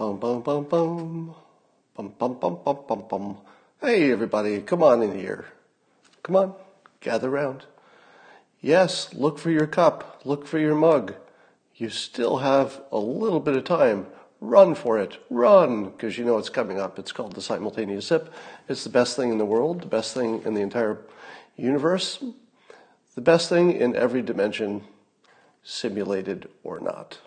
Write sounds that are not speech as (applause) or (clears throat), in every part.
Bum bum bum bum. Bum bum bum bum bum bum. Hey everybody, come on in here. Come on, gather round. Yes, look for your cup, look for your mug. You still have a little bit of time. Run for it, run, because you know it's coming up. It's called the simultaneous sip. It's the best thing in the world, the best thing in the entire universe, the best thing in every dimension, simulated or not.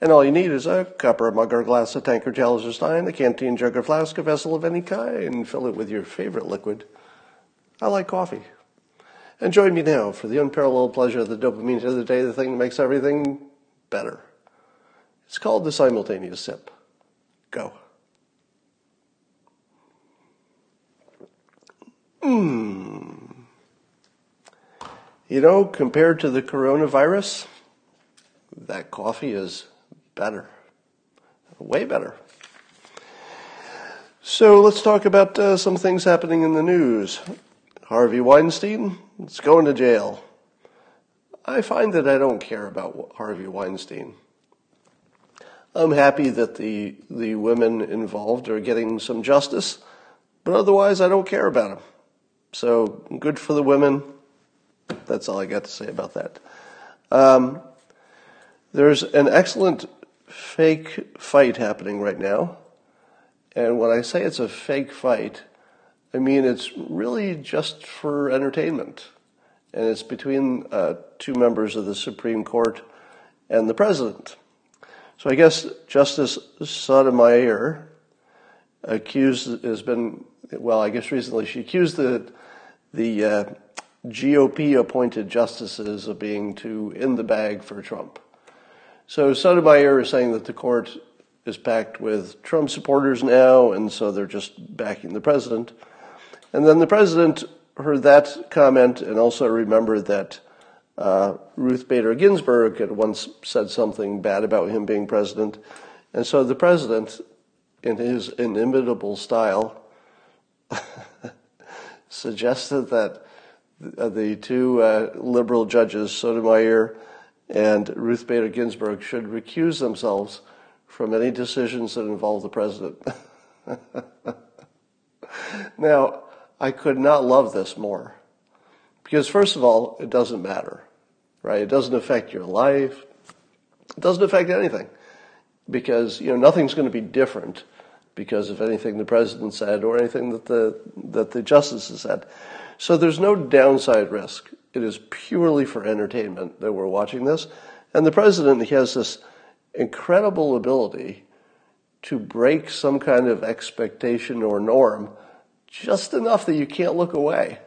And all you need is a cup or a mug or a glass, a tankard, chalice or stein, a canteen, jug or flask, a vessel of any kind. Fill it with your favorite liquid. I like coffee. And join me now for the unparalleled pleasure of the dopamine of the day, the thing that makes everything better. It's called the simultaneous sip. Go. Mmm. You know, compared to the coronavirus, that coffee is better. Way better. So let's talk about uh, some things happening in the news. Harvey Weinstein is going to jail. I find that I don't care about Harvey Weinstein. I'm happy that the the women involved are getting some justice, but otherwise I don't care about them. So good for the women. That's all I got to say about that. Um, there's an excellent fake fight happening right now. And when I say it's a fake fight, I mean it's really just for entertainment. And it's between uh, two members of the Supreme Court and the president. So I guess Justice Sotomayor accused has been well. I guess recently she accused the the uh, GOP appointed justices of being too in the bag for Trump. So Sotomayor is saying that the court is packed with Trump supporters now, and so they're just backing the president. And then the president heard that comment and also remembered that uh, Ruth Bader Ginsburg had once said something bad about him being president. And so the president, in his inimitable style, (laughs) suggested that the two uh, liberal judges, Sotomayor and Ruth Bader Ginsburg should recuse themselves from any decisions that involve the president. (laughs) now, I could not love this more. Because, first of all, it doesn't matter, right? It doesn't affect your life. It doesn't affect anything. Because, you know, nothing's going to be different because of anything the president said or anything that the, that the justices said. So there's no downside risk. It is purely for entertainment that we're watching this. And the president, he has this incredible ability to break some kind of expectation or norm just enough that you can't look away.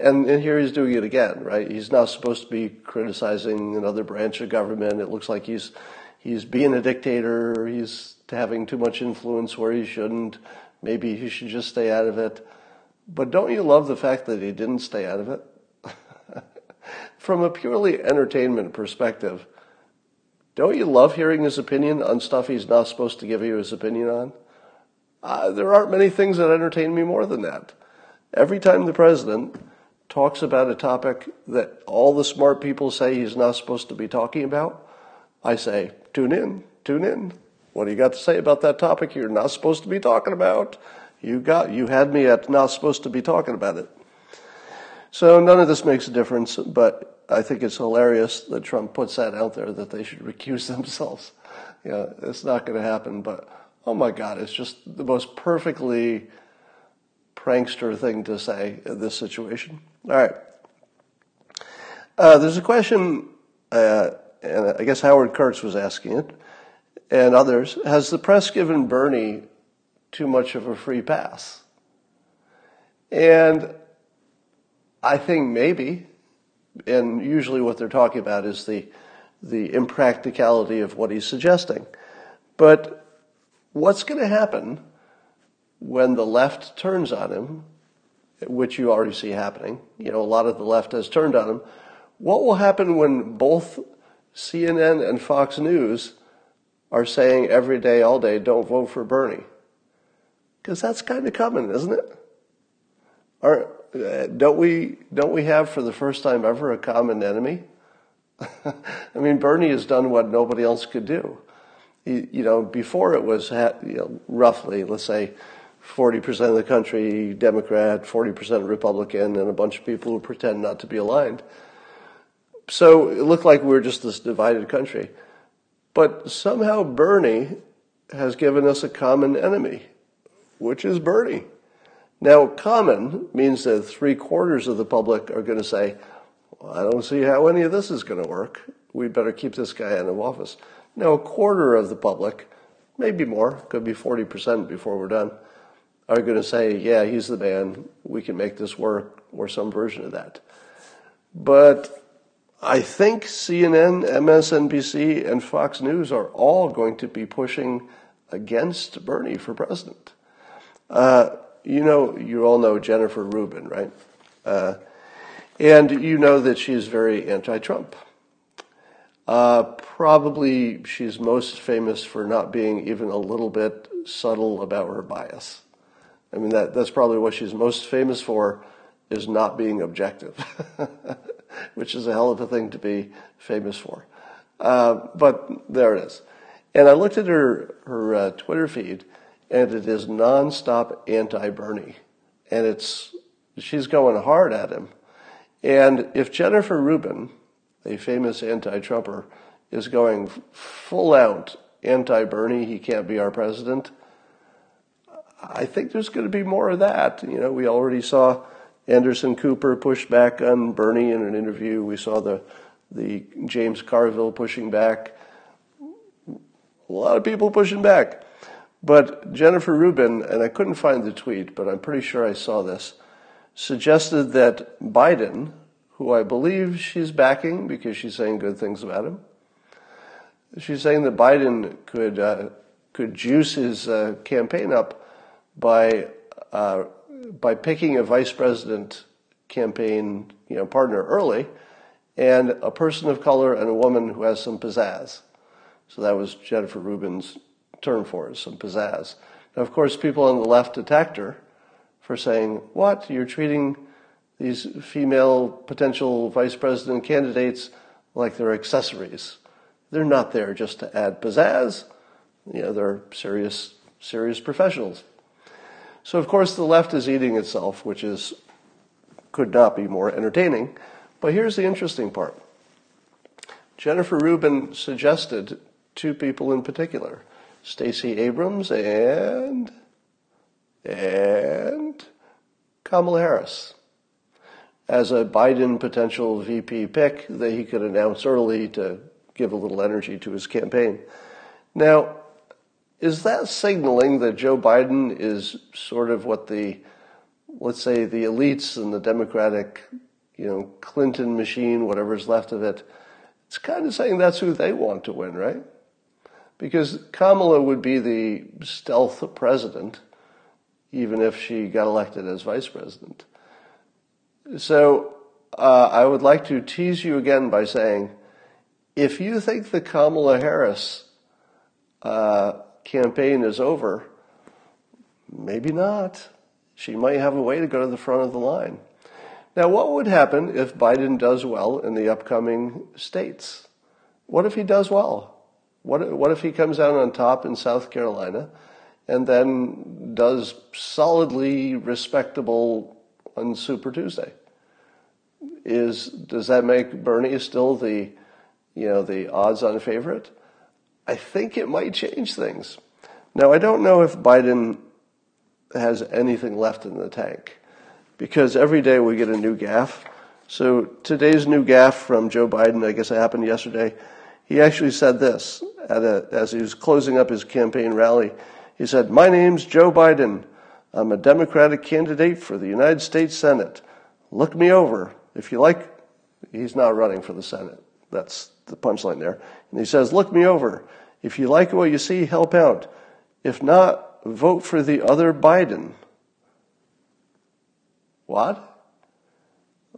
And, and here he's doing it again, right? He's not supposed to be criticizing another branch of government. It looks like he's, he's being a dictator. He's having too much influence where he shouldn't. Maybe he should just stay out of it. But don't you love the fact that he didn't stay out of it? From a purely entertainment perspective, don't you love hearing his opinion on stuff he's not supposed to give you his opinion on? Uh, there aren't many things that entertain me more than that. Every time the president talks about a topic that all the smart people say he's not supposed to be talking about, I say, tune in, tune in. What do you got to say about that topic you're not supposed to be talking about? You got, you had me at not supposed to be talking about it. So none of this makes a difference, but I think it's hilarious that Trump puts that out there that they should recuse (laughs) themselves. Know, it's not going to happen, but oh my God, it's just the most perfectly prankster thing to say in this situation. All right. Uh, there's a question, uh, and I guess Howard Kurtz was asking it, and others. Has the press given Bernie too much of a free pass? And I think maybe, and usually what they're talking about is the the impracticality of what he's suggesting. But what's going to happen when the left turns on him, which you already see happening? You know, a lot of the left has turned on him. What will happen when both CNN and Fox News are saying every day, all day, don't vote for Bernie? Because that's kind of coming, isn't it? Are, don't we don't we have for the first time ever a common enemy? (laughs) I mean, Bernie has done what nobody else could do, You know, before it was you know, roughly, let's say, 40% of the country Democrat, 40% Republican, and a bunch of people who pretend not to be aligned. So it looked like we were just this divided country. But somehow Bernie has given us a common enemy, which is Bernie. Now, common means that three quarters of the public are going to say, well, I don't see how any of this is going to work. We better keep this guy out of office. Now, a quarter of the public, maybe more, could be 40% before we're done, are going to say, yeah, he's the man. We can make this work, or some version of that. But I think CNN, MSNBC, and Fox News are all going to be pushing against Bernie for president. Uh, you know, you all know Jennifer Rubin, right? Uh, and you know that she's very anti-Trump. Uh, probably she's most famous for not being even a little bit subtle about her bias. I mean, that, that's probably what she's most famous for is not being objective. (laughs) which is a hell of a thing to be famous for. Uh, but there it is. And I looked at her her uh, Twitter feed, and it is nonstop anti-Bernie, and it's she's going hard at him. And if Jennifer Rubin, a famous anti-Trumper, is going full out anti-Bernie, he can't be our president. I think there's going to be more of that. You know, we already saw Anderson Cooper push back on Bernie in an interview. We saw the the James Carville pushing back. A lot of people pushing back. But Jennifer Rubin, and I couldn't find the tweet, but I'm pretty sure I saw this, suggested that Biden, who I believe she's backing because she's saying good things about him, she's saying that Biden could uh, could juice his uh, campaign up by uh, by picking a vice president campaign, you know, partner early, and a person of color and a woman who has some pizzazz. So that was Jennifer Rubin's term for it, some pizzazz. Now, of course, people on the left attacked her for saying, "What? You're treating these female potential vice president candidates like they're accessories. They're not there just to add pizzazz. You know, they're serious, serious professionals." So of course the left is eating itself, which is could not be more entertaining. But here's the interesting part. Jennifer Rubin suggested two people in particular, Stacey Abrams and and Kamala Harris as a Biden potential VP pick that he could announce early to give a little energy to his campaign. Now, is that signaling that Joe Biden is sort of what the, let's say, the elites and the Democratic, you know, Clinton machine, whatever's left of it, it's kind of saying that's who they want to win, right? Because Kamala would be the stealth president, even if she got elected as vice president. So uh, I would like to tease you again by saying, if you think the Kamala Harris uh, campaign is over, maybe not. She might have a way to go to the front of the line. Now, what would happen if Biden does well in the upcoming states? What if he does well? What, what if he comes out on top in South Carolina and then does solidly respectable on Super Tuesday? Is, does that make Bernie still the, you know, the odds-on favorite? I think it might change things. Now, I don't know if Biden has anything left in the tank because every day we get a new gaffe. So today's new gaffe from Joe Biden, I guess it happened yesterday. He actually said this a, as he was closing up his campaign rally. He said, My name's Joe Biden. I'm a Democratic candidate for the United States Senate. Look me over. If you like, he's not running for the Senate. That's the punchline there. And he says, Look me over. If you like what you see, help out. If not, vote for the other Biden. What?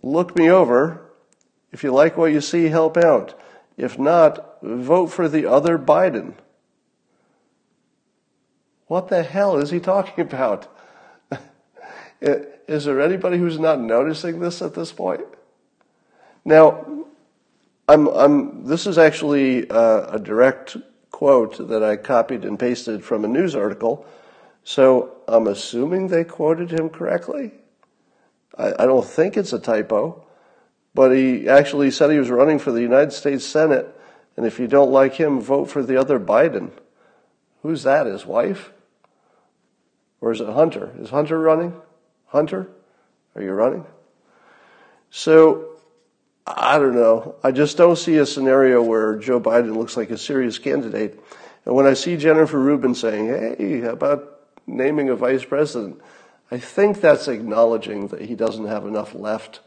Look me over. If you like what you see, help out. If not, vote for the other Biden. What the hell is he talking about? (laughs) is there anybody who's not noticing this at this point? Now, I'm, I'm, this is actually uh, a direct quote that I copied and pasted from a news article. So I'm assuming they quoted him correctly. I, I don't think it's a typo, but he actually said he was running for the United States Senate, and if you don't like him, vote for the other Biden. Who's that? His wife? Or is it Hunter? Is Hunter running? Hunter? Are you running? So, I don't know. I just don't see a scenario where Joe Biden looks like a serious candidate. And when I see Jennifer Rubin saying, hey, how about naming a vice president? I think that's acknowledging that he doesn't have enough left,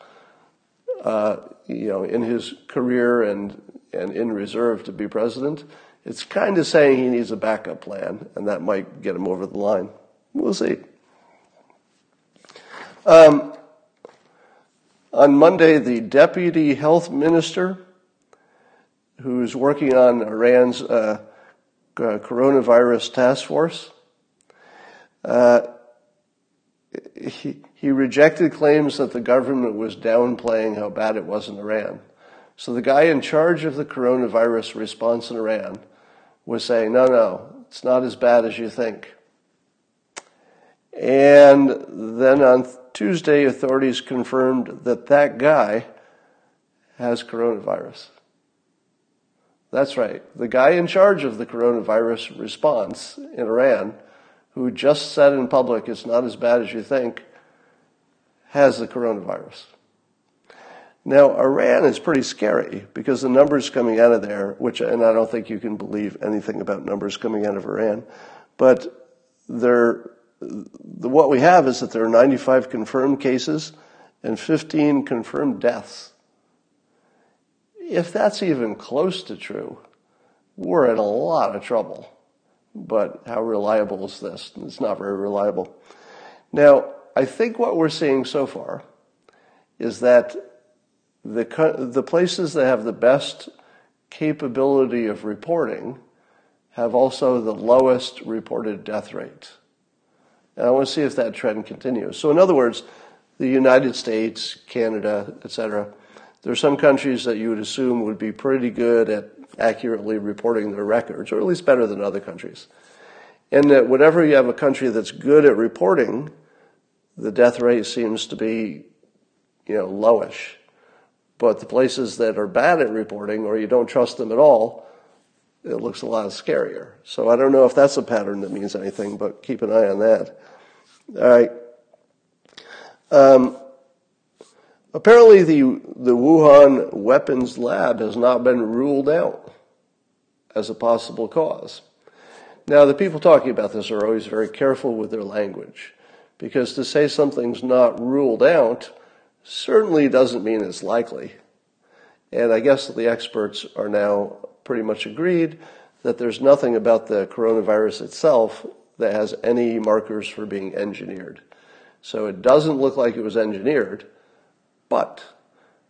uh, you know, in his career and, and in reserve to be president. It's kind of saying he needs a backup plan, and that might get him over the line. We'll see. Um, on Monday, the deputy health minister, who's working on Iran's uh, coronavirus task force, uh, he, he rejected claims that the government was downplaying how bad it was in Iran. So the guy in charge of the coronavirus response in Iran was saying, no, no, it's not as bad as you think. And then on Tuesday, authorities confirmed that that guy has coronavirus. That's right. The guy in charge of the coronavirus response in Iran, who just said in public it's not as bad as you think, has the coronavirus. Now, Iran is pretty scary because the numbers coming out of there, which, and I don't think you can believe anything about numbers coming out of Iran, but they're the, what we have is that there are 95 confirmed cases and 15 confirmed deaths. If that's even close to true, we're in a lot of trouble. But how reliable is this? It's not very reliable. Now, I think what we're seeing so far is that the, the places that have the best capability of reporting have also the lowest reported death rate. And I want to see if that trend continues. So, in other words, the United States, Canada, etc., there are some countries that you would assume would be pretty good at accurately reporting their records, or at least better than other countries. And that whenever you have a country that's good at reporting, the death rate seems to be, you know, lowish. But the places that are bad at reporting, or you don't trust them at all, it looks a lot scarier. So I don't know if that's a pattern that means anything, but keep an eye on that. All right. Um, apparently, the the Wuhan weapons lab has not been ruled out as a possible cause. Now, the people talking about this are always very careful with their language, because to say something's not ruled out certainly doesn't mean it's likely. And I guess the experts are now pretty much agreed that there's nothing about the coronavirus itself that has any markers for being engineered. So it doesn't look like it was engineered, but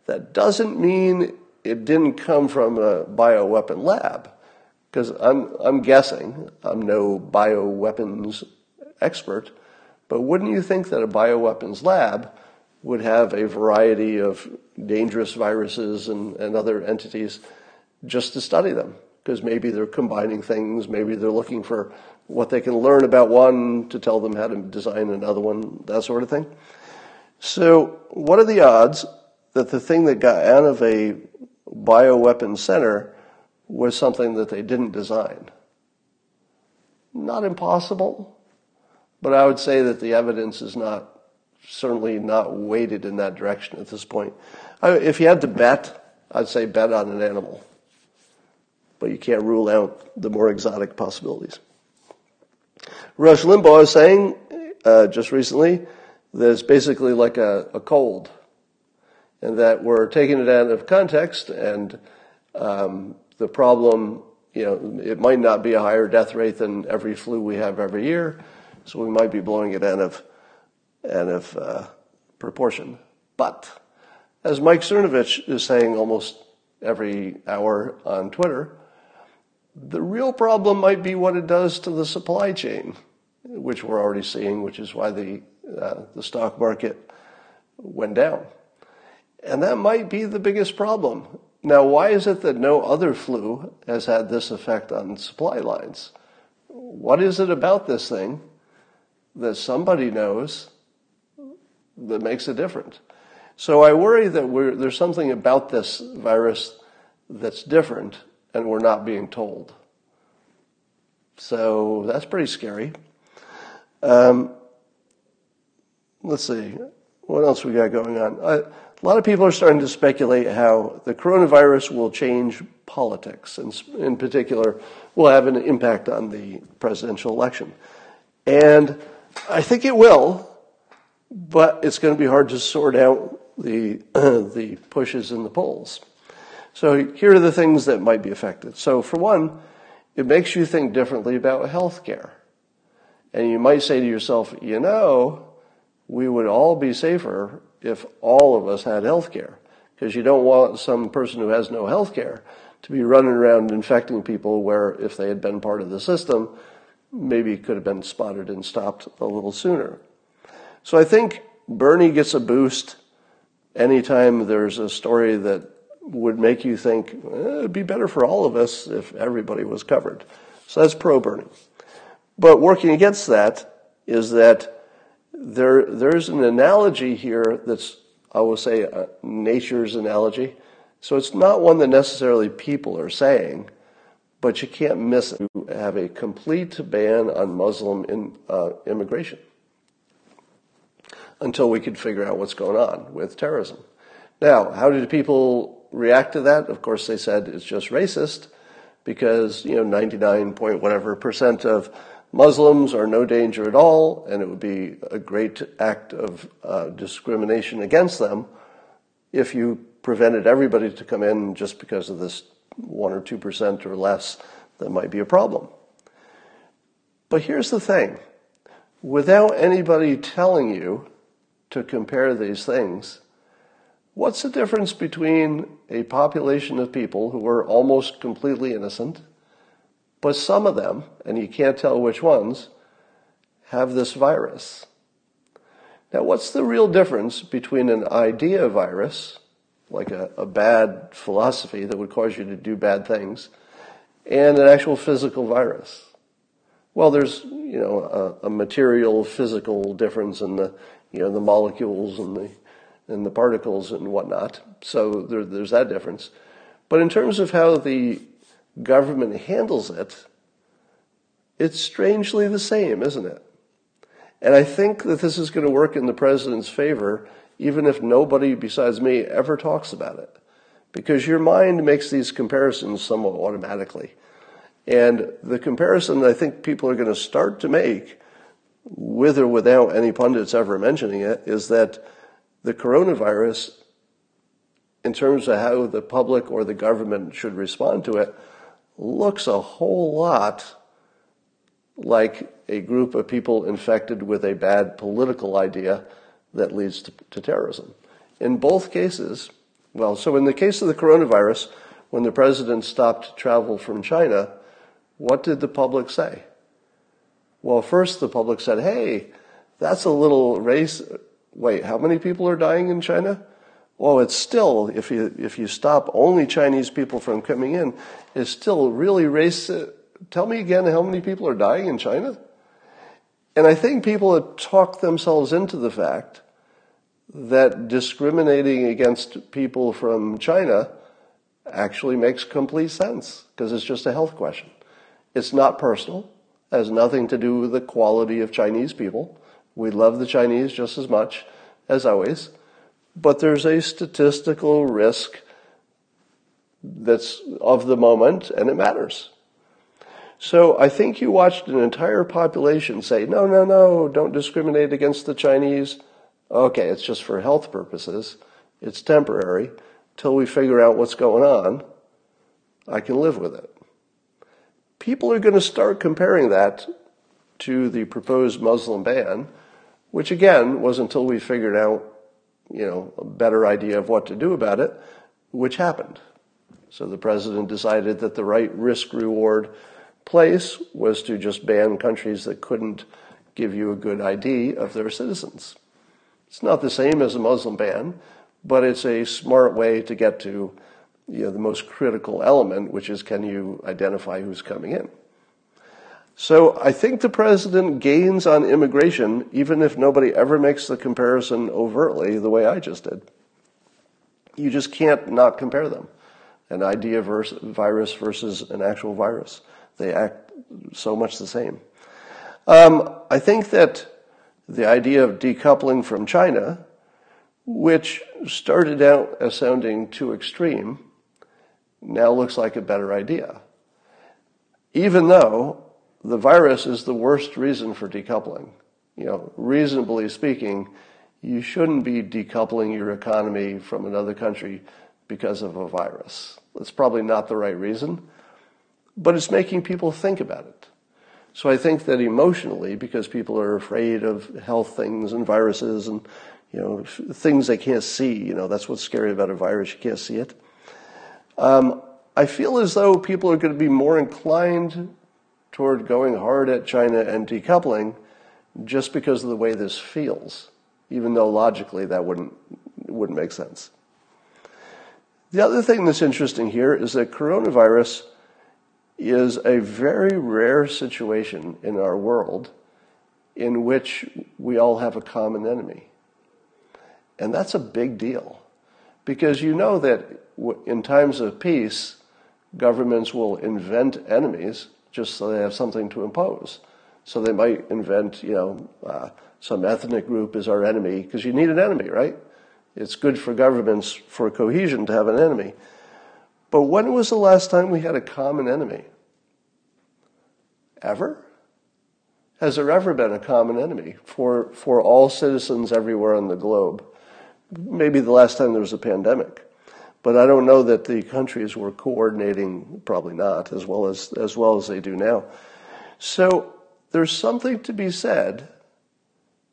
that doesn't mean it didn't come from a bioweapon lab. Because I'm, I'm guessing, I'm no bioweapons expert, but wouldn't you think that a bioweapons lab would have a variety of dangerous viruses and, and other entities just to study them? Because maybe they're combining things, maybe they're looking for what they can learn about one to tell them how to design another one, that sort of thing. So, what are the odds that the thing that got out of a bioweapon center was something that they didn't design? Not impossible, but I would say that the evidence is not certainly not weighted in that direction at this point. If you had to bet, I'd say bet on an animal, but you can't rule out the more exotic possibilities. Rush Limbaugh is saying uh, just recently that it's basically like a, a, cold, and that we're taking it out of context, and um, the problem, you know, it might not be a higher death rate than every flu we have every year, so we might be blowing it out of out of uh, proportion. But as Mike Cernovich is saying almost every hour on Twitter, the real problem might be what it does to the supply chain, which we're already seeing, which is why the, uh, the stock market went down. And that might be the biggest problem now, why is it that no other flu has had this effect on supply lines? What is it about this thing that somebody knows that makes it different? So I worry that there's something about this virus that's different and we're not being told. So that's pretty scary. Um, let's see. What else we got going on? I, a lot of people are starting to speculate how the coronavirus will change politics, and in particular, will have an impact on the presidential election. And I think it will, but it's going to be hard to sort out the, uh, (clears throat) the pushes in the polls. So here are the things that might be affected. So for one, it makes you think differently about health care. And you might say to yourself, you know, we would all be safer if all of us had health care. Because you don't want some person who has no health care to be running around infecting people where if they had been part of the system, maybe it could have been spotted and stopped a little sooner. So I think Bernie gets a boost anytime there's a story that would make you think eh, it'd be better for all of us if everybody was covered. So that's pro Bernie. But working against that is that there, there's an analogy here that's, I will say, nature's analogy. So it's not one that necessarily people are saying, but you can't miss it. You have a complete ban on Muslim in, uh, immigration until we could figure out what's going on with terrorism. Now, how did people react to that? Of course, they said it's just racist because, you know, 99 point whatever percent of Muslims are no danger at all, and it would be a great act of uh, discrimination against them if you prevented everybody to come in just because of this one or two percent or less that might be a problem. But here's the thing without anybody telling you to compare these things, what's the difference between a population of people who are almost completely innocent but some of them, and you can't tell which ones, have this virus. Now, what's the real difference between an idea virus, like a, a bad philosophy that would cause you to do bad things, and an actual physical virus? Well, there's, you know, a, a material physical difference in the, you know, the molecules and the, and the particles and whatnot. So there, there's that difference. But in terms of how the government handles it, it's strangely the same, isn't it? And I think that this is going to work in the president's favor, even if nobody besides me ever talks about it. Because your mind makes these comparisons somewhat automatically. And the comparison I think people are going to start to make, with or without any pundits ever mentioning it, is that the coronavirus, in terms of how the public or the government should respond to it, looks a whole lot like a group of people infected with a bad political idea that leads to, to, terrorism. In both cases, well, so in the case of the coronavirus, when the president stopped travel from China, what did the public say? Well, first the public said, hey, that's a little race. Wait, how many people are dying in China? Well, it's still, if you, if you stop only Chinese people from coming in, it's still really racist. Uh, tell me again how many people are dying in China? And I think people have talked themselves into the fact that discriminating against people from China actually makes complete sense because it's just a health question. It's not personal, has nothing to do with the quality of Chinese people. We love the Chinese just as much as always but there's a statistical risk that's of the moment and it matters. So I think you watched an entire population say, no, no, no, don't discriminate against the Chinese. Okay, it's just for health purposes. It's temporary. Till we figure out what's going on, I can live with it. People are going to start comparing that to the proposed Muslim ban, which again was until we figured out you know, a better idea of what to do about it, which happened. So the president decided that the right risk reward place was to just ban countries that couldn't give you a good ID of their citizens. It's not the same as a Muslim ban, but it's a smart way to get to you know, the most critical element, which is can you identify who's coming in? So I think the president gains on immigration, even if nobody ever makes the comparison overtly the way I just did. You just can't not compare them. An idea versus virus versus an actual virus. They act so much the same. Um, I think that the idea of decoupling from China, which started out as sounding too extreme, now looks like a better idea. Even though the virus is the worst reason for decoupling. You know, reasonably speaking, you shouldn't be decoupling your economy from another country because of a virus. That's probably not the right reason, but it's making people think about it. So I think that emotionally, because people are afraid of health things and viruses and you know things they can't see, you know that's what's scary about a virus. You can't see it. Um, I feel as though people are going to be more inclined toward going hard at China and decoupling just because of the way this feels, even though logically that wouldn't, wouldn't make sense. The other thing that's interesting here is that coronavirus is a very rare situation in our world in which we all have a common enemy. And that's a big deal because you know that in times of peace, governments will invent enemies just so they have something to impose. So they might invent, you know, uh, some ethnic group is our enemy because you need an enemy, right? It's good for governments for cohesion to have an enemy. But when was the last time we had a common enemy? Ever? Has there ever been a common enemy for, for all citizens everywhere on the globe? Maybe the last time there was a pandemic. But I don't know that the countries were coordinating, probably not, as well as, as well as they do now. So there's something to be said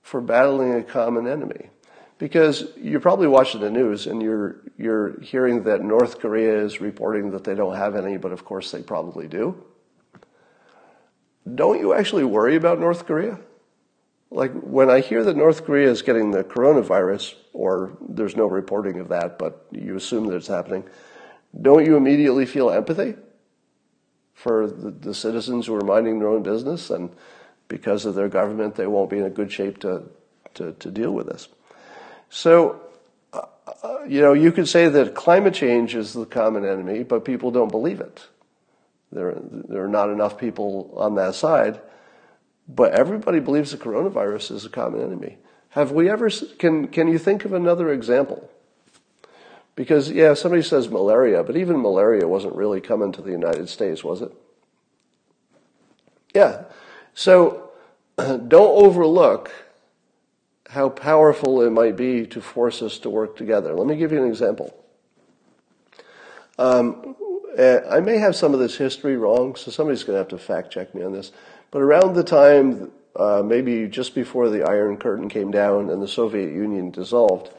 for battling a common enemy. Because you're probably watching the news and you're, you're hearing that North Korea is reporting that they don't have any, but of course they probably do. Don't you actually worry about North Korea? Like when I hear that North Korea is getting the coronavirus, or there's no reporting of that, but you assume that it's happening, don't you immediately feel empathy for the, the citizens who are minding their own business and because of their government, they won't be in a good shape to, to, to deal with this. So, uh, uh you know, you could say that climate change is the common enemy, but people don't believe it. There, there are not enough people on that side. But everybody believes the coronavirus is a common enemy. Have we ever, can, can you think of another example? Because, yeah, somebody says malaria, but even malaria wasn't really coming to the United States, was it? Yeah. So (clears throat) don't overlook how powerful it might be to force us to work together. Let me give you an example. Um, eh, I may have some of this history wrong, so somebody's going to have to fact check me on this. But around the time, uh, maybe just before the Iron Curtain came down and the Soviet Union dissolved,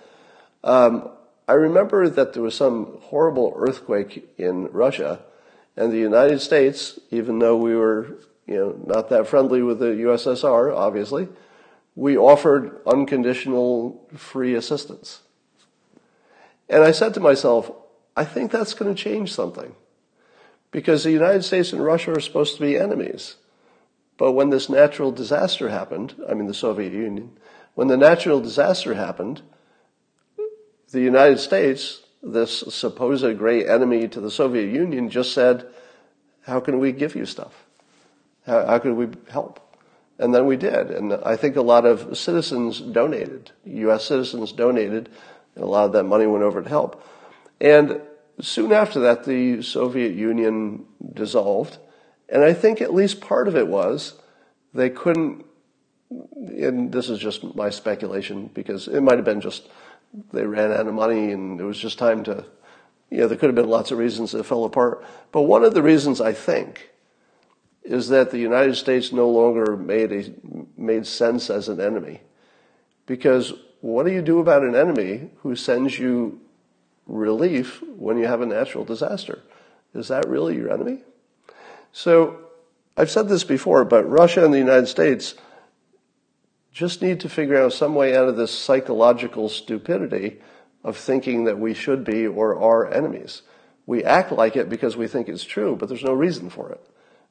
um, I remember that there was some horrible earthquake in Russia, and the United States, even though we were, you know, not that friendly with the USSR, obviously, we offered unconditional free assistance. And I said to myself, I think that's going to change something. Because the United States and Russia are supposed to be enemies. But when this natural disaster happened, I mean the Soviet Union, when the natural disaster happened, the United States, this supposed great enemy to the Soviet Union, just said, How can we give you stuff? How, how can we help? And then we did. And I think a lot of citizens donated. U.S. citizens donated, and a lot of that money went over to help. And soon after that, the Soviet Union dissolved. And I think at least part of it was they couldn't, and this is just my speculation because it might have been just they ran out of money and it was just time to, you know, there could have been lots of reasons it fell apart. But one of the reasons I think is that the United States no longer made a, made sense as an enemy. Because what do you do about an enemy who sends you relief when you have a natural disaster? Is that really your enemy? So I've said this before, but Russia and the United States just need to figure out some way out of this psychological stupidity of thinking that we should be or are enemies. We act like it because we think it's true, but there's no reason for it.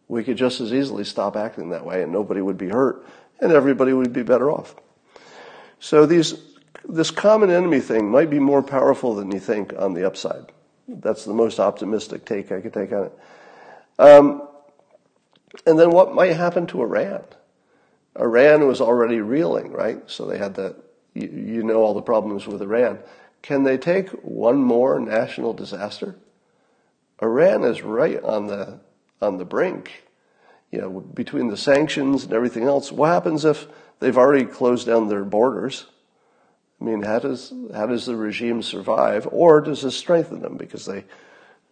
We could just as easily stop acting that way and nobody would be hurt and everybody would be better off. So these, this common enemy thing might be more powerful than you think on the upside. That's the most optimistic take I could take on it. Um, and then what might happen to Iran? Iran was already reeling, right? So they had that, you, know all the problems with Iran. Can they take one more national disaster? Iran is right on the, on the brink. You know, between the sanctions and everything else, what happens if they've already closed down their borders? I mean, how does, how does the regime survive? Or does this strengthen them because they,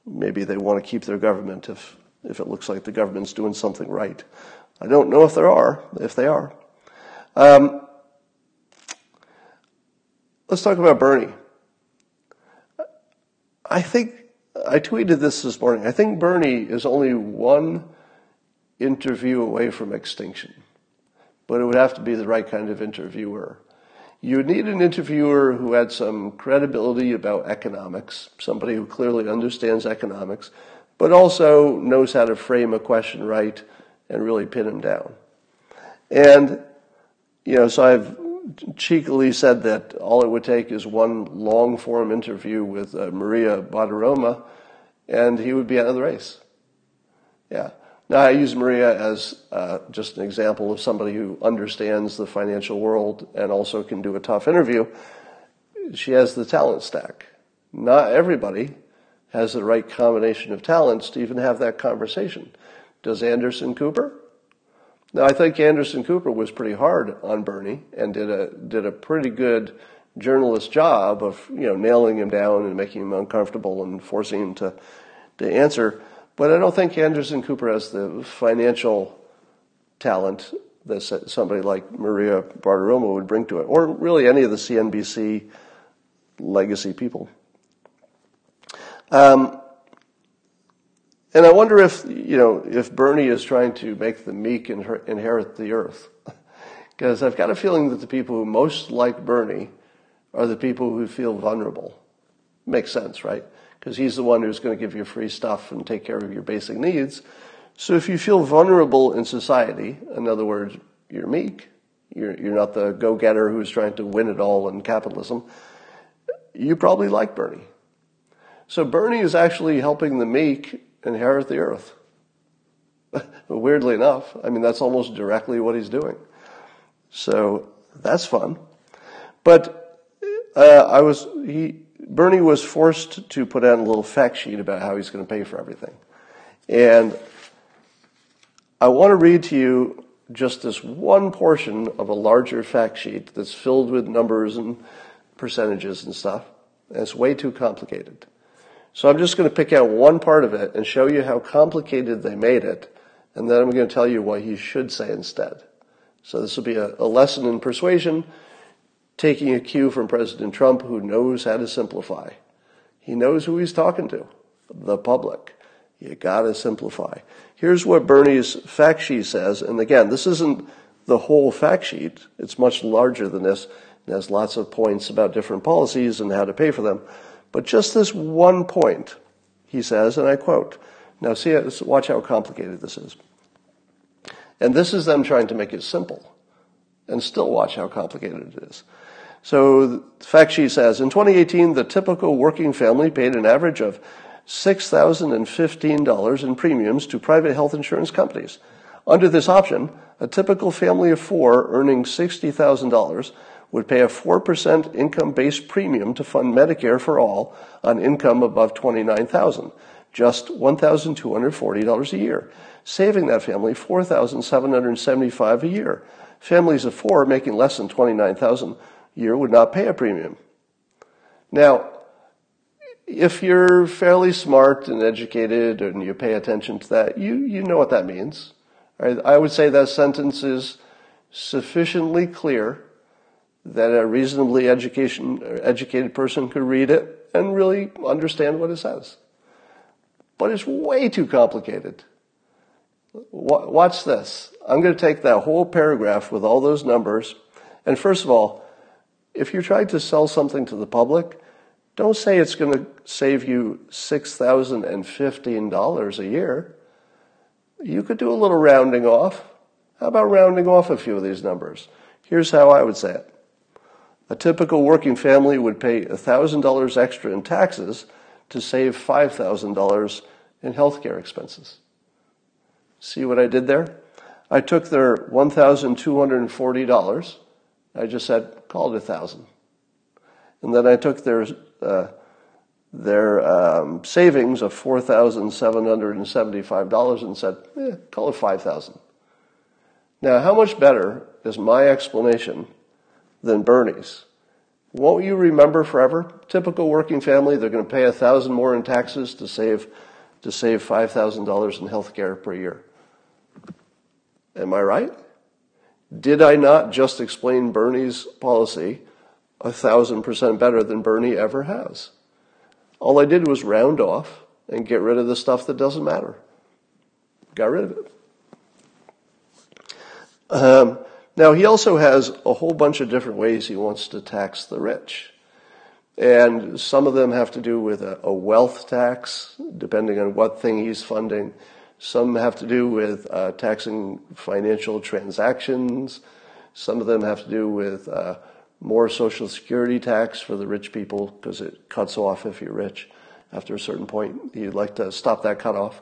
maybe they want to keep their government if, if it looks like the government's doing something right. I don't know if there are, if they are. Um, let's talk about Bernie. I think I tweeted this this morning. I think Bernie is only one interview away from extinction, but it would have to be the right kind of interviewer. You need an interviewer who had some credibility about economics, somebody who clearly understands economics, but also knows how to frame a question right and really pin him down. And, you know, so I've cheekily said that all it would take is one long form interview with uh, Maria Bartiromo and he would be out of the race. Yeah. Now I use Maria as uh, just an example of somebody who understands the financial world and also can do a tough interview. She has the talent stack. Not everybody has the right combination of talents to even have that conversation. Does Anderson Cooper? Now, I think Anderson Cooper was pretty hard on Bernie and did a did a pretty good journalist job of you know nailing him down and making him uncomfortable and forcing him to to answer. But I don't think Anderson Cooper has the financial talent that somebody like Maria Bartiromo would bring to it, or really any of the CNBC legacy people. Um, and I wonder if, you know, if Bernie is trying to make the meek inherit the earth. (laughs) Because I've got a feeling that the people who most like Bernie are the people who feel vulnerable. Makes sense, right? Because he's the one who's going to give you free stuff and take care of your basic needs. So if you feel vulnerable in society, in other words, you're meek, you're, you're not the go-getter who's trying to win it all in capitalism, you probably like Bernie. So Bernie is actually helping the meek inherit the earth. (laughs) Weirdly enough, I mean, that's almost directly what he's doing. So that's fun. But uh, I was, he, Bernie was forced to put out a little fact sheet about how he's going to pay for everything. And I want to read to you just this one portion of a larger fact sheet that's filled with numbers and percentages and stuff. And it's way too complicated. So I'm just going to pick out one part of it and show you how complicated they made it. And then I'm going to tell you what you should say instead. So this will be a, a lesson in persuasion, taking a cue from President Trump, who knows how to simplify. He knows who he's talking to, the public. You gotta simplify. Here's what Bernie's fact sheet says. And again, this isn't the whole fact sheet. It's much larger than this. It has lots of points about different policies and how to pay for them. But just this one point, he says, and I quote. Now, see, watch how complicated this is. And this is them trying to make it simple. And still watch how complicated it is. So, the fact sheet says, in 2018, the typical working family paid an average of $6,015 in premiums to private health insurance companies. Under this option, a typical family of four earning $60,000 would pay a 4% income-based premium to fund Medicare for all on income above 29,000, just $1,240 a year, saving that family 4,775 a year. Families of four making less than 29,000 a year would not pay a premium. Now, if you're fairly smart and educated and you pay attention to that, you, you know what that means. I would say that sentence is sufficiently clear that a reasonably education, educated person could read it and really understand what it says. But it's way too complicated. Watch this. I'm going to take that whole paragraph with all those numbers. And first of all, if you're trying to sell something to the public, Don't say it's going to save you $6,015 a year. You could do a little rounding off. How about rounding off a few of these numbers? Here's how I would say it. A typical working family would pay $1,000 extra in taxes to save $5,000 in healthcare expenses. See what I did there? I took their $1,240. I just said, call it a thousand. And then I took their, uh, their um, savings of $4,775 and said, eh, call it 5,000. Now, how much better is my explanation than Bernie's? Won't you remember forever? Typical working family, they're going to pay a thousand more in taxes to save to save five thousand dollars in health care per year. Am I right? Did I not just explain Bernie's policy a thousand percent better than Bernie ever has? All I did was round off and get rid of the stuff that doesn't matter. Got rid of it. Um, now, he also has a whole bunch of different ways he wants to tax the rich. And some of them have to do with a, wealth tax, depending on what thing he's funding. Some have to do with uh, taxing financial transactions. Some of them have to do with uh, more social security tax for the rich people because it cuts off if you're rich. After a certain point, he'd like to stop that cutoff.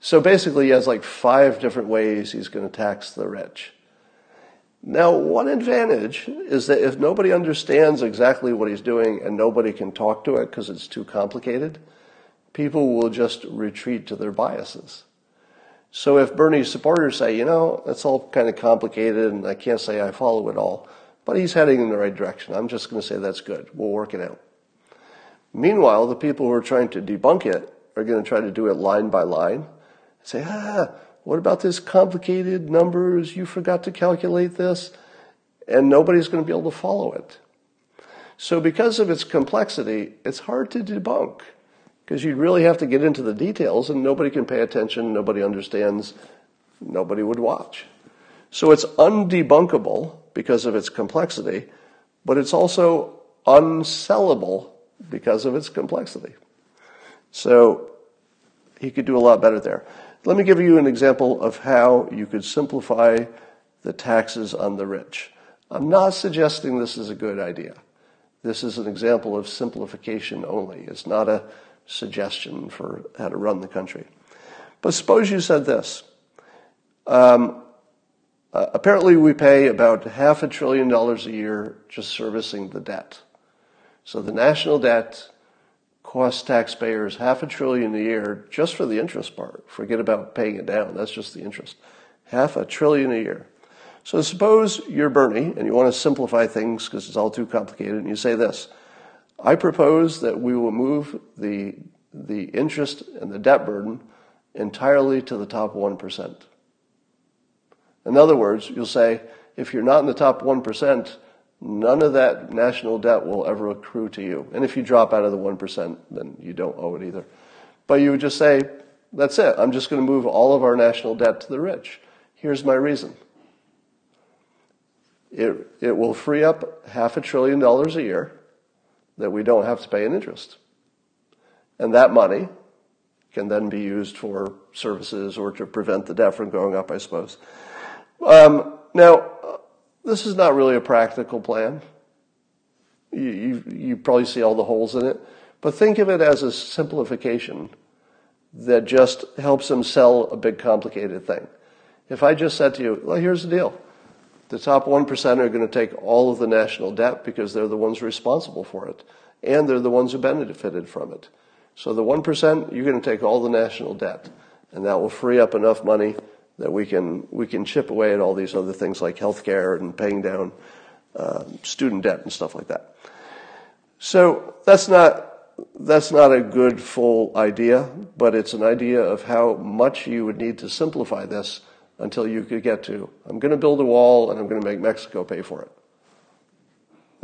So basically, he has like five different ways he's going to tax the rich. Now, one advantage is that if nobody understands exactly what he's doing and nobody can talk to it because it's too complicated, people will just retreat to their biases. So if Bernie's supporters say, you know, it's all kind of complicated and I can't say I follow it all, but he's heading in the right direction, I'm just going to say that's good. We'll work it out. Meanwhile, the people who are trying to debunk it are going to try to do it line by line. Say, ah, what about this complicated numbers? You forgot to calculate this. And nobody's going to be able to follow it. So because of its complexity, it's hard to debunk because you really have to get into the details and nobody can pay attention, nobody understands, nobody would watch. So it's undebunkable because of its complexity, but it's also unsellable because of its complexity. So he could do a lot better there. Let me give you an example of how you could simplify the taxes on the rich. I'm not suggesting this is a good idea. This is an example of simplification only. It's not a suggestion for how to run the country. But suppose you said this. Um, uh, apparently, we pay about half a trillion dollars a year just servicing the debt. So the national debt costs taxpayers half a trillion a year just for the interest part. Forget about paying it down. That's just the interest. Half a trillion a year. So suppose you're Bernie and you want to simplify things because it's all too complicated and you say this. I propose that we will move the, the interest and the debt burden entirely to the top 1%. In other words, you'll say, if you're not in the top 1%, none of that national debt will ever accrue to you. And if you drop out of the 1%, then you don't owe it either. But you would just say, that's it. I'm just going to move all of our national debt to the rich. Here's my reason. It, it will free up half a trillion dollars a year that we don't have to pay in interest. And that money can then be used for services or to prevent the debt from going up, I suppose. Um, now, this is not really a practical plan. You, you, you probably see all the holes in it. But think of it as a simplification that just helps them sell a big complicated thing. If I just said to you, well, here's the deal. The top 1% are going to take all of the national debt because they're the ones responsible for it. And they're the ones who benefited from it. So the 1%, you're going to take all the national debt. And that will free up enough money that we can we can chip away at all these other things like healthcare and paying down uh, student debt and stuff like that. So that's not that's not a good full idea, but it's an idea of how much you would need to simplify this until you could get to I'm going to build a wall and I'm going to make Mexico pay for it.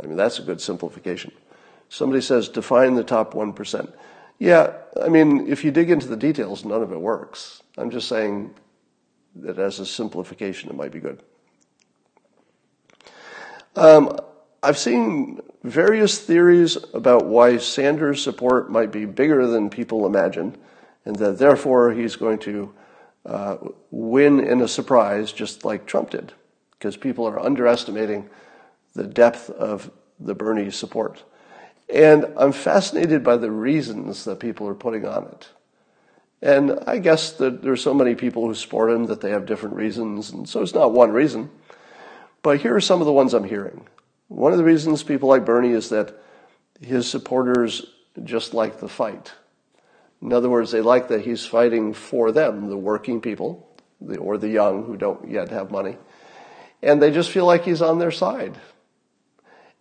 I mean that's a good simplification. Somebody says define the top one percent. Yeah, I mean if you dig into the details, none of it works. I'm just saying that as a simplification, it might be good. Um, I've seen various theories about why Sanders' support might be bigger than people imagine, and that therefore he's going to uh, win in a surprise, just like Trump did, because people are underestimating the depth of the Bernie support. And I'm fascinated by the reasons that people are putting on it. And I guess that there's so many people who support him that they have different reasons, and so it's not one reason. But here are some of the ones I'm hearing. One of the reasons people like Bernie is that his supporters just like the fight. In other words, they like that he's fighting for them, the working people, the, or the young who don't yet have money. And they just feel like he's on their side.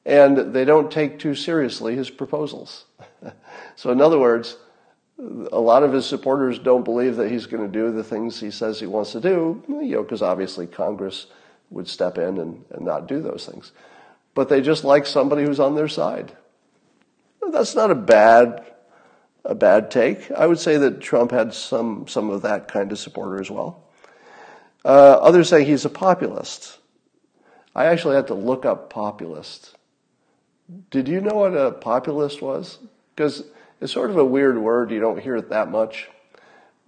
And they don't take too seriously his proposals. (laughs) so, in other words, a lot of his supporters don't believe that he's going to do the things he says he wants to do, you know, because obviously Congress would step in and, and not do those things but they just like somebody who's on their side. That's not a bad a bad take. I would say that Trump had some some of that kind of supporter as well. Uh, others say he's a populist. I actually had to look up populist. Did you know what a populist was? Because it's sort of a weird word. You don't hear it that much.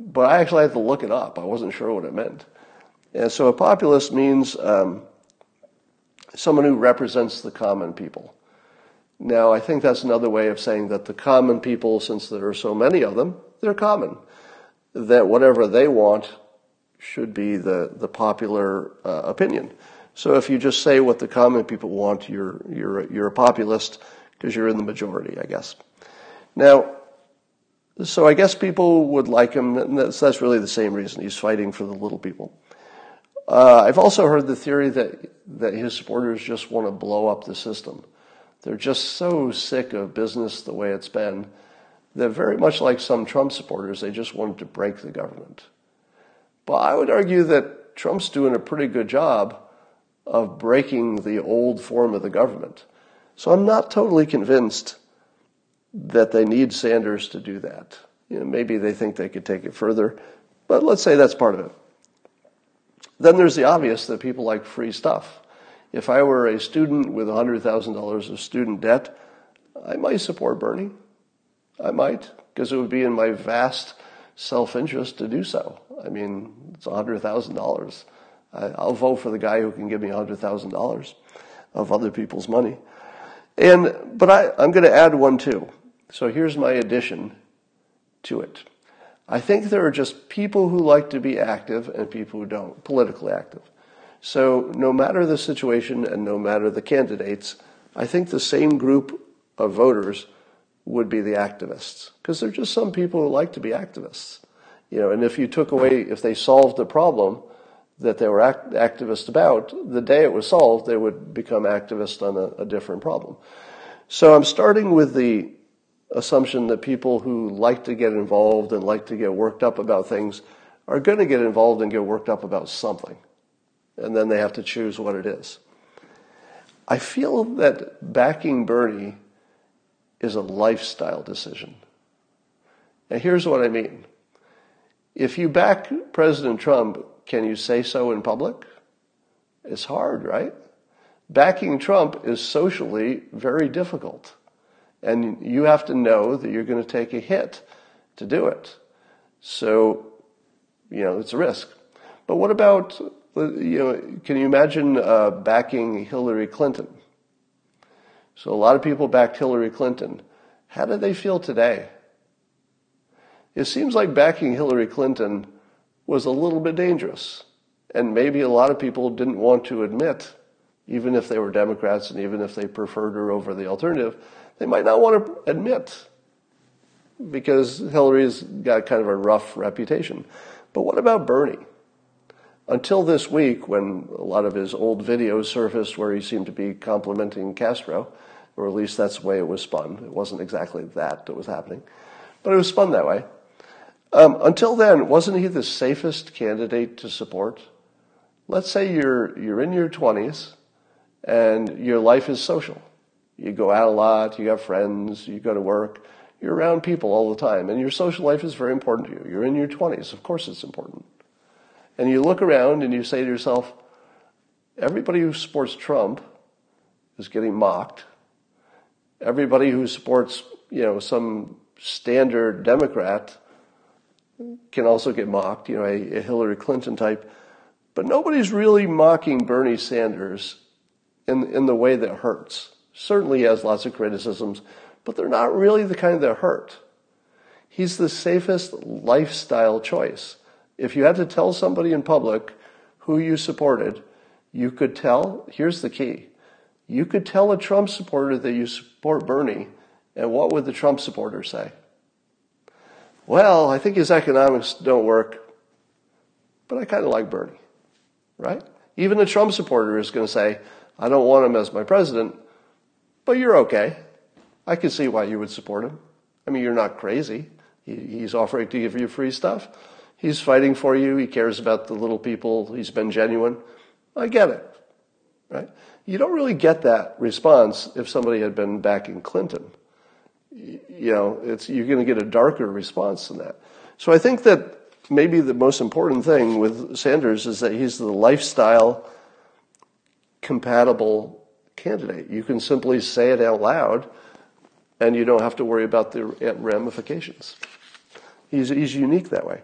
But I actually had to look it up. I wasn't sure what it meant. And so a populist means um, someone who represents the common people. Now, I think that's another way of saying that the common people, since there are so many of them, they're common. That whatever they want should be the, the popular uh, opinion. So if you just say what the common people want, you're, you're, you're a populist because you're in the majority, I guess. Now, so I guess people would like him, and that's, that's really the same reason. He's fighting for the little people. Uh, I've also heard the theory that, that his supporters just want to blow up the system. They're just so sick of business the way it's been that very much like some Trump supporters, they just wanted to break the government. But I would argue that Trump's doing a pretty good job of breaking the old form of the government. So I'm not totally convinced that they need Sanders to do that. You know, maybe they think they could take it further, but let's say that's part of it. Then there's the obvious that people like free stuff. If I were a student with $100,000 of student debt, I might support Bernie. I might, because it would be in my vast self interest to do so. I mean, it's $100,000. I'll vote for the guy who can give me $100,000 of other people's money. And, but I, I'm going to add one too. So here's my addition to it. I think there are just people who like to be active and people who don't, politically active. So no matter the situation and no matter the candidates, I think the same group of voters would be the activists. Because there are just some people who like to be activists. You know, and if you took away, if they solved the problem that they were act- activists about, the day it was solved, they would become activists on a, a different problem. So I'm starting with the assumption that people who like to get involved and like to get worked up about things are going to get involved and get worked up about something. And then they have to choose what it is. I feel that backing Bernie is a lifestyle decision. And here's what I mean. If you back President Trump, can you say so in public? It's hard, right? Backing Trump is socially very difficult. And you have to know that you're going to take a hit to do it. So, you know, it's a risk. But what about, you know, can you imagine uh, backing Hillary Clinton? So a lot of people backed Hillary Clinton. How do they feel today? It seems like backing Hillary Clinton was a little bit dangerous. And maybe a lot of people didn't want to admit, even if they were Democrats and even if they preferred her over the alternative, they might not want to admit because Hillary's got kind of a rough reputation. But what about Bernie? Until this week, when a lot of his old videos surfaced where he seemed to be complimenting Castro, or at least that's the way it was spun. It wasn't exactly that that was happening, but it was spun that way. Um, until then, wasn't he the safest candidate to support? Let's say you're, you're in your 20s and your life is social. You go out a lot, you got friends, you go to work, you're around people all the time, and your social life is very important to you. You're in your 20s, of course it's important. And you look around and you say to yourself, everybody who supports Trump is getting mocked. Everybody who supports, you know, some standard Democrat can also get mocked, you know, a, a Hillary Clinton type. But nobody's really mocking Bernie Sanders in, in the way that hurts. Certainly he has lots of criticisms, but they're not really the kind that hurt. He's the safest lifestyle choice. If you had to tell somebody in public who you supported, you could tell, here's the key. You could tell a Trump supporter that you support Bernie, and what would the Trump supporter say? Well, I think his economics don't work, but I kind of like Bernie, right? Even a Trump supporter is going to say, I don't want him as my president, but you're okay. I can see why you would support him. I mean, you're not crazy. he's offering to give you free stuff. He's fighting for you. He cares about the little people. He's been genuine. I get it, right? You don't really get that response if somebody had been backing Clinton. You know, it's, you're going to get a darker response than that. So I think that maybe the most important thing with Sanders is that he's the lifestyle compatible candidate. You can simply say it out loud and you don't have to worry about the ramifications. He's, he's unique that way.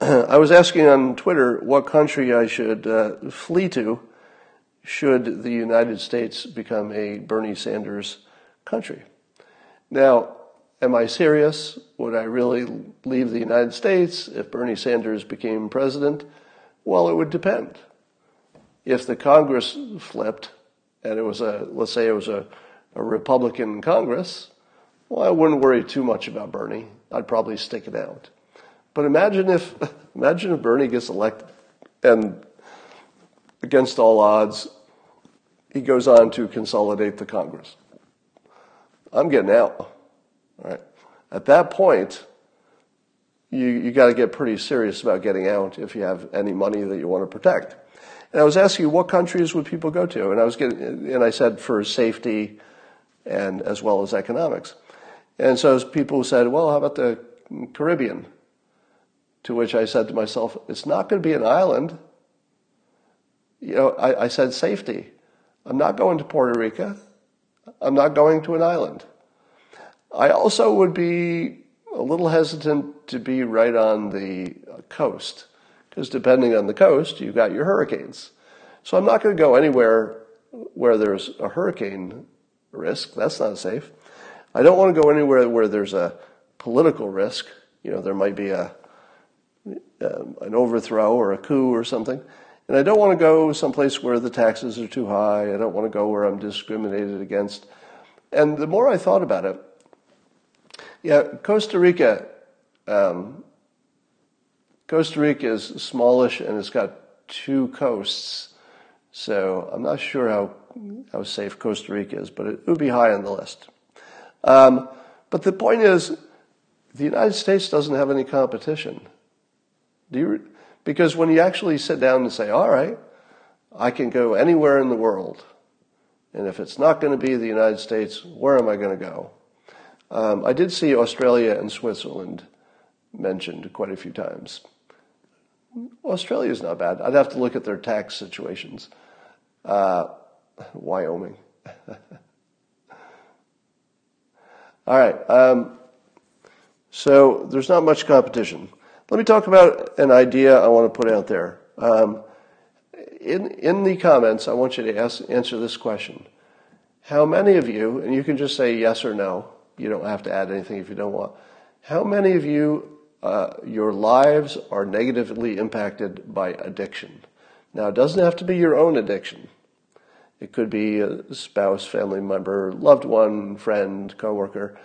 (clears throat) I was asking on Twitter what country I should uh, flee to should the United States become a Bernie Sanders country. Now, am I serious? Would I really leave the United States if Bernie Sanders became president? Well, it would depend. If the Congress flipped and it was a, let's say it was a, a Republican Congress, well, I wouldn't worry too much about Bernie. I'd probably stick it out. But imagine if, (laughs) imagine if Bernie gets elected and against all odds, he goes on to consolidate the Congress. I'm getting out. Right? At that point, you, you got to get pretty serious about getting out if you have any money that you want to protect. And I was asking what countries would people go to? And I was getting, and I said for safety and as well as economics. And so people said, well, how about the Caribbean? To which I said to myself, it's not going to be an island. You know, I, I said safety. I'm not going to Puerto Rico. I'm not going to an island. I also would be a little hesitant to be right on the coast, because depending on the coast, you've got your hurricanes. So I'm not going to go anywhere where there's a hurricane risk. That's not safe. I don't want to go anywhere where there's a political risk. You know, there might be a um, an overthrow or a coup or something. And I don't want to go someplace where the taxes are too high. I don't want to go where I'm discriminated against. And the more I thought about it, yeah, Costa Rica, um, Costa Rica is smallish and it's got two coasts. So I'm not sure how, how safe Costa Rica is, but it would be high on the list. Um, but the point is, the United States doesn't have any competition. Do you, because when you actually sit down and say, all right, I can go anywhere in the world, and if it's not going to be the United States, where am I going to go? Um, I did see Australia and Switzerland mentioned quite a few times. Australia is not bad. I'd have to look at their tax situations. Uh, Wyoming. (laughs) All right. Um, so there's not much competition. Let me talk about an idea I want to put out there. Um, in, in the comments, I want you to ask, answer this question. How many of you, and you can just say yes or no, you don't have to add anything if you don't want. How many of you, uh, your lives are negatively impacted by addiction? Now, it doesn't have to be your own addiction. It could be a spouse, family member, loved one, friend, coworker.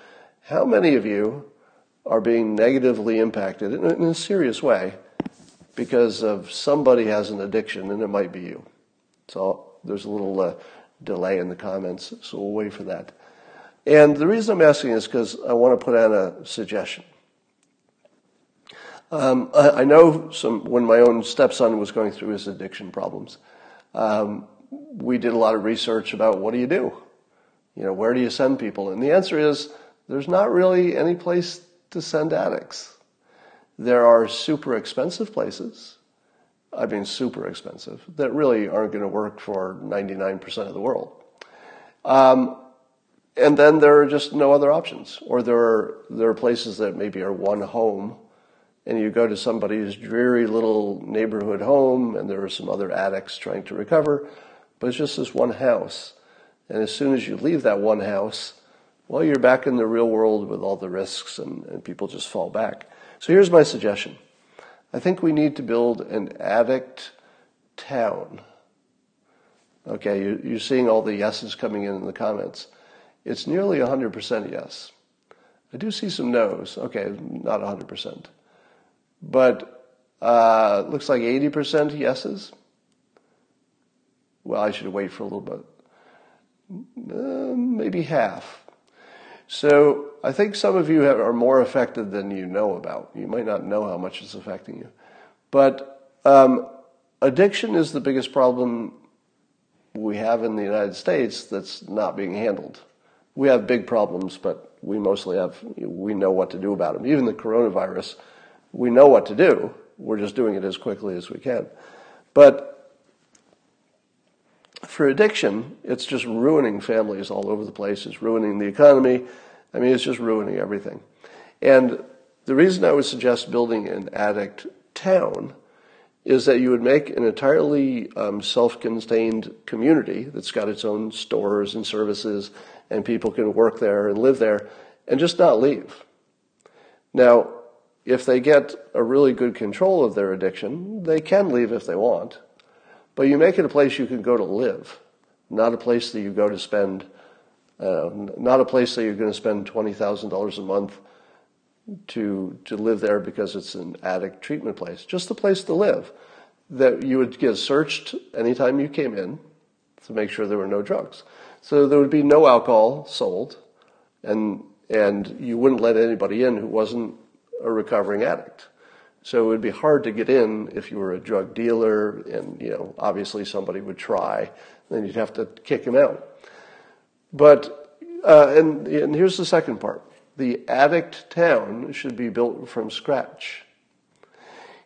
How many of you are being negatively impacted in, a serious way because of somebody has an addiction and it might be you. So there's a little uh, delay in the comments, so we'll wait for that. And the reason I'm asking is because I want to put out a suggestion. Um, I, I, know some when my own stepson was going through his addiction problems. Um, we did a lot of research about what do you do? You know, where do you send people? And the answer is there's not really any place to send addicts. There are super expensive places. I mean super expensive, that really aren't going to work for 99% of the world. Um, and then there are just no other options. Or there are, there are places that maybe are one home and you go to somebody's dreary little neighborhood home and there are some other addicts trying to recover, but it's just this one house. And as soon as you leave that one house, well, you're back in the real world with all the risks and, and people just fall back. So here's my suggestion. I think we need to build an addict town. Okay, you, you're seeing all the yeses coming in in the comments. It's nearly 100% yes. I do see some no's. Okay, not 100%. But uh, looks like 80% yeses. Well, I should wait for a little bit. Uh, maybe half. So I think some of you have, are more affected than you know about. You might not know how much it's affecting you. But um, addiction is the biggest problem we have in the United States that's not being handled. We have big problems, but we mostly have, we know what to do about them. Even the coronavirus, we know what to do. We're just doing it as quickly as we can. But for addiction, it's just ruining families all over the place. It's ruining the economy. I mean, it's just ruining everything. And the reason I would suggest building an addict town is that you would make an entirely um, self-contained community that's got its own stores and services, and people can work there and live there, and just not leave. Now, if they get a really good control of their addiction, they can leave if they want. But you make it a place you can go to live, not a place that you go to spend, uh, not a place that you're going to spend $20,000 a month to, to live there because it's an addict treatment place. Just a place to live that you would get searched anytime you came in to make sure there were no drugs. So there would be no alcohol sold and, and you wouldn't let anybody in who wasn't a recovering addict. So it would be hard to get in if you were a drug dealer and, you know, obviously somebody would try, then you'd have to kick him out. But, uh, and, and here's the second part. The addict town should be built from scratch.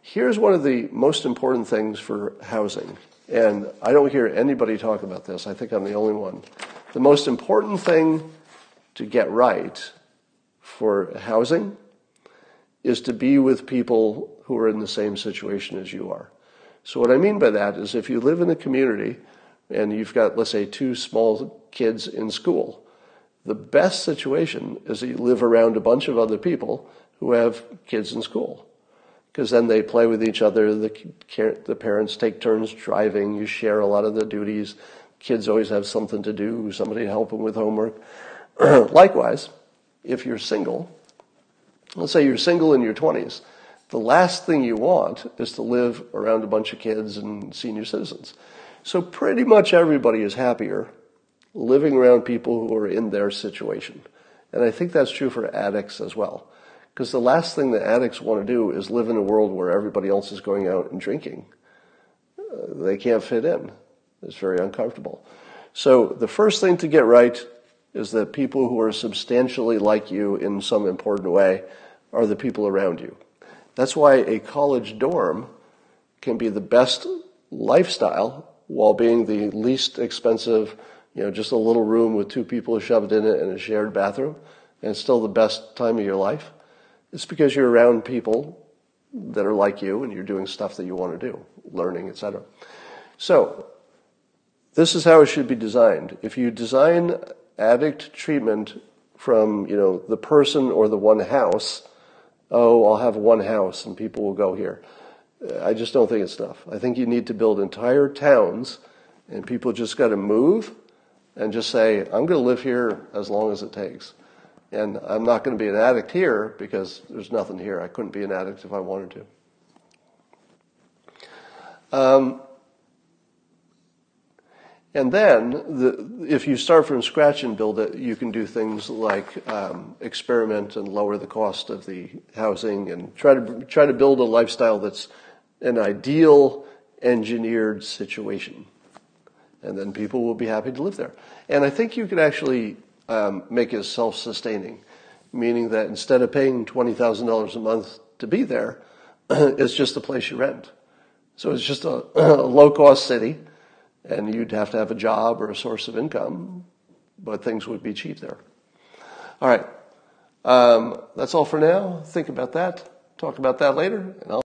Here's one of the most important things for housing. And I don't hear anybody talk about this. I think I'm the only one. The most important thing to get right for housing is to be with people who are in the same situation as you are. So what I mean by that is if you live in a community and you've got, let's say, two small kids in school, the best situation is that you live around a bunch of other people who have kids in school. Because then they play with each other, the, the parents take turns driving, you share a lot of the duties, kids always have something to do, somebody to help them with homework. (clears throat) Likewise, if you're single, let's say you're single in your 20s, the last thing you want is to live around a bunch of kids and senior citizens. So pretty much everybody is happier living around people who are in their situation. And I think that's true for addicts as well. Because the last thing that addicts want to do is live in a world where everybody else is going out and drinking. Uh, they can't fit in. It's very uncomfortable. So the first thing to get right is that people who are substantially like you in some important way are the people around you. That's why a college dorm can be the best lifestyle while being the least expensive, you know, just a little room with two people shoved in it and a shared bathroom, and still the best time of your life. It's because you're around people that are like you and you're doing stuff that you want to do, learning, etc. So, this is how it should be designed. If you design addict treatment from, you know, the person or the one house, oh, I'll have one house and people will go here. I just don't think it's enough. I think you need to build entire towns and people just got to move and just say, I'm going to live here as long as it takes. And I'm not going to be an addict here because there's nothing here. I couldn't be an addict if I wanted to. Um, and then, the, if you start from scratch and build it, you can do things like um, experiment and lower the cost of the housing and try to try to build a lifestyle that's an ideal engineered situation. And then people will be happy to live there. And I think you could actually um, make it self-sustaining, meaning that instead of paying twenty thousand dollars a month to be there, (clears throat) it's just the place you rent. So it's just a, (clears throat) a low cost city, and you'd have to have a job or a source of income, but things would be cheap there. All right. Um, that's all for now. Think about that. Talk about that later, and I'll